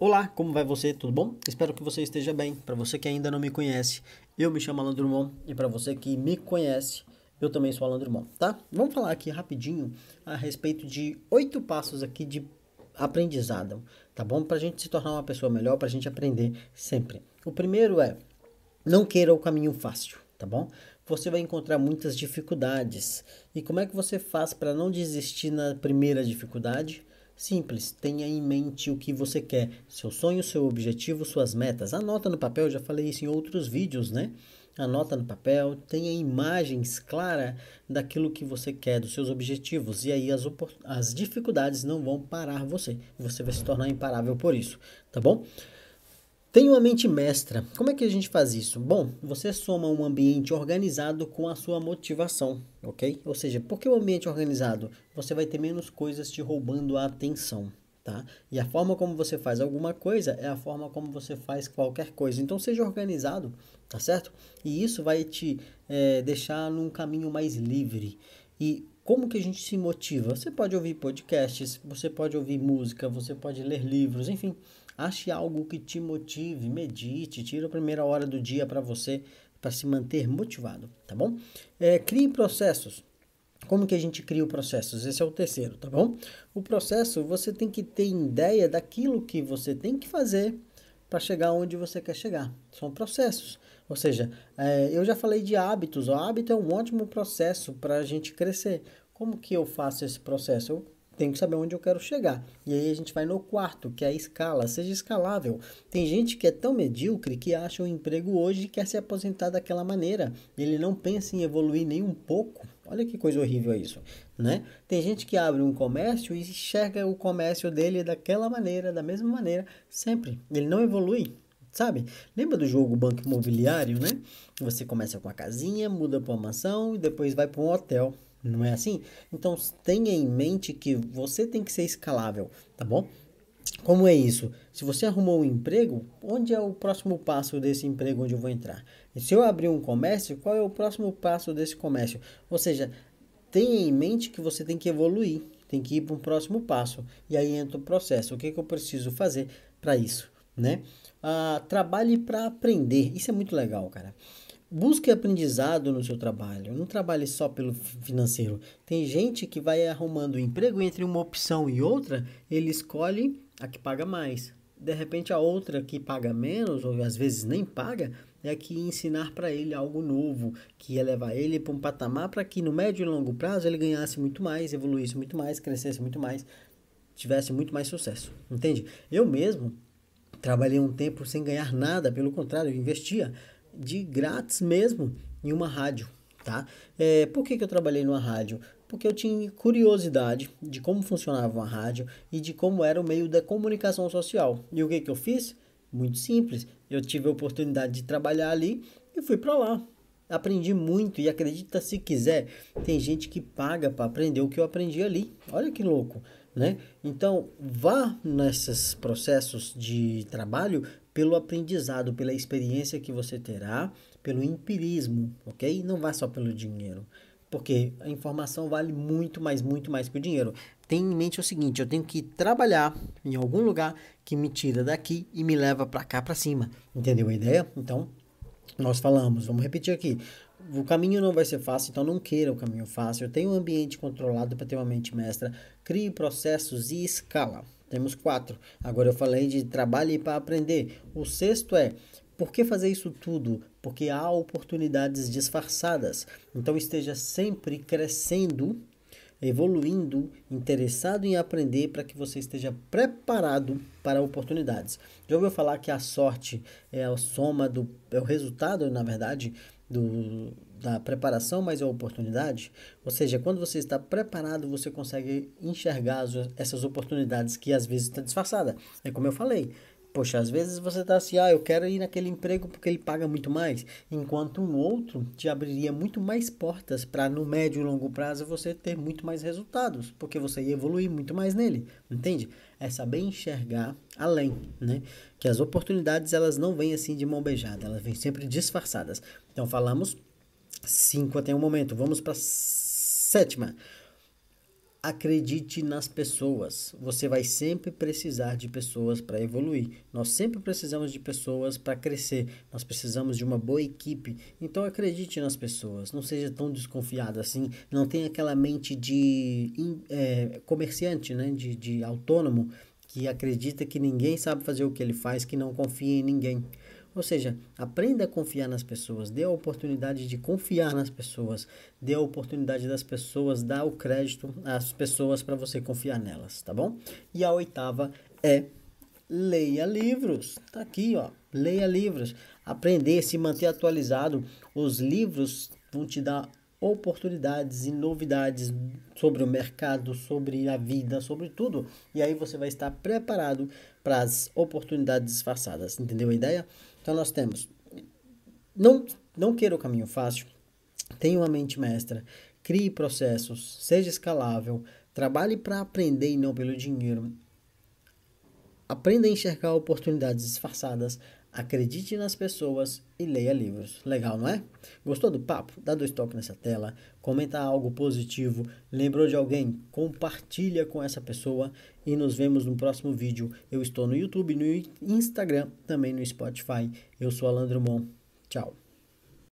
Olá, como vai você? Tudo bom? Espero que você esteja bem. Para você que ainda não me conhece, eu me chamo Alan Drummond e para você que me conhece, eu também sou Alan Drummond, tá? Vamos falar aqui rapidinho a respeito de oito passos aqui de aprendizado, tá bom? Para a gente se tornar uma pessoa melhor, para a gente aprender sempre. O primeiro é não queira o caminho fácil, tá bom? Você vai encontrar muitas dificuldades. E como é que você faz para não desistir na primeira dificuldade? Simples, tenha em mente o que você quer, seu sonho, seu objetivo, suas metas. Anota no papel, já falei isso em outros vídeos, né? Anota no papel, tenha imagens claras daquilo que você quer, dos seus objetivos. E aí as, as dificuldades não vão parar você. Você vai se tornar imparável por isso, tá bom? Tenha uma mente mestra. Como é que a gente faz isso? Bom, você soma um ambiente organizado com a sua motivação, ok? Ou seja, por que o ambiente organizado? Você vai ter menos coisas te roubando a atenção, tá? E a forma como você faz alguma coisa é a forma como você faz qualquer coisa. Então, seja organizado, tá certo? E isso vai te é, deixar num caminho mais livre. E como que a gente se motiva? Você pode ouvir podcasts, você pode ouvir música, você pode ler livros, enfim Ache algo que te motive, medite, tira a primeira hora do dia para você, para se manter motivado, tá bom? É, crie processos. Como que a gente cria o processos? Esse é o terceiro, tá bom? O processo, você tem que ter ideia daquilo que você tem que fazer para chegar onde você quer chegar. São processos. Ou seja, é, eu já falei de hábitos. O hábito é um ótimo processo para a gente crescer. Como que eu faço esse processo? Eu tenho que saber onde eu quero chegar. E aí a gente vai no quarto, que é a escala, seja escalável. Tem gente que é tão medíocre que acha um emprego hoje e quer se aposentar daquela maneira. Ele não pensa em evoluir nem um pouco. Olha que coisa horrível isso, né? Tem gente que abre um comércio e enxerga o comércio dele daquela maneira, da mesma maneira, sempre. Ele não evolui, sabe? Lembra do jogo Banco Imobiliário, né? Você começa com a casinha, muda para uma mansão e depois vai para um hotel. Não é assim? Então tenha em mente que você tem que ser escalável, tá bom? Como é isso? Se você arrumou um emprego, onde é o próximo passo desse emprego onde eu vou entrar? E se eu abrir um comércio, qual é o próximo passo desse comércio? Ou seja, tenha em mente que você tem que evoluir, tem que ir para um próximo passo. E aí entra o processo. O que, que eu preciso fazer para isso? Né? Ah, trabalhe para aprender. Isso é muito legal, cara. Busque aprendizado no seu trabalho. Não trabalhe só pelo financeiro. Tem gente que vai arrumando um emprego entre uma opção e outra, ele escolhe a que paga mais. De repente, a outra que paga menos, ou às vezes nem paga, é que ensinar para ele algo novo, que ia levar ele para um patamar para que no médio e longo prazo ele ganhasse muito mais, evoluísse muito mais, crescesse muito mais, tivesse muito mais sucesso. Entende? Eu mesmo trabalhei um tempo sem ganhar nada, pelo contrário, eu investia de grátis mesmo em uma rádio, tá? É, por que, que eu trabalhei numa rádio? Porque eu tinha curiosidade de como funcionava uma rádio e de como era o meio da comunicação social. E o que, que eu fiz? Muito simples. Eu tive a oportunidade de trabalhar ali e fui para lá. Aprendi muito e acredita se quiser, tem gente que paga para aprender o que eu aprendi ali. Olha que louco, né? Então, vá nesses processos de trabalho pelo aprendizado, pela experiência que você terá, pelo empirismo, ok? Não vá só pelo dinheiro, porque a informação vale muito mais, muito mais que o dinheiro. Tenha em mente o seguinte: eu tenho que trabalhar em algum lugar que me tira daqui e me leva para cá, para cima. Entendeu a ideia? Então, nós falamos, vamos repetir aqui. O caminho não vai ser fácil, então não queira o caminho fácil. Tenha um ambiente controlado para ter uma mente mestra. Crie processos e escala. Temos quatro. Agora eu falei de trabalho para aprender. O sexto é por que fazer isso tudo? Porque há oportunidades disfarçadas. Então esteja sempre crescendo, evoluindo, interessado em aprender para que você esteja preparado para oportunidades. Já ouviu falar que a sorte é a soma do é o resultado, na verdade, do, da preparação, mas é a oportunidade. Ou seja, quando você está preparado, você consegue enxergar as, essas oportunidades que às vezes está disfarçada. É como eu falei. Poxa, às vezes você está assim, ah, eu quero ir naquele emprego porque ele paga muito mais, enquanto um outro te abriria muito mais portas para no médio e longo prazo você ter muito mais resultados, porque você ia evoluir muito mais nele, entende? É saber enxergar além, né? Que as oportunidades elas não vêm assim de mão beijada, elas vêm sempre disfarçadas. Então falamos cinco até o momento, vamos para sétima. Acredite nas pessoas. Você vai sempre precisar de pessoas para evoluir. Nós sempre precisamos de pessoas para crescer. Nós precisamos de uma boa equipe. Então acredite nas pessoas. Não seja tão desconfiado assim. Não tenha aquela mente de é, comerciante, né? de, de autônomo que acredita que ninguém sabe fazer o que ele faz, que não confia em ninguém. Ou seja, aprenda a confiar nas pessoas, dê a oportunidade de confiar nas pessoas, dê a oportunidade das pessoas, dar o crédito às pessoas para você confiar nelas, tá bom? E a oitava é leia livros. Tá aqui, ó. Leia livros. Aprender, se manter atualizado. Os livros vão te dar oportunidades e novidades sobre o mercado, sobre a vida, sobre tudo. E aí você vai estar preparado para as oportunidades disfarçadas. Entendeu a ideia? Então nós temos não não queira o caminho fácil, tenha uma mente mestra, crie processos, seja escalável, trabalhe para aprender e não pelo dinheiro. Aprenda a enxergar oportunidades disfarçadas, acredite nas pessoas e leia livros. Legal, não é? Gostou do papo? Dá dois toques nessa tela, comenta algo positivo, lembrou de alguém? Compartilha com essa pessoa e nos vemos no próximo vídeo. Eu estou no YouTube, no Instagram, também no Spotify. Eu sou Alan Drummond. Tchau.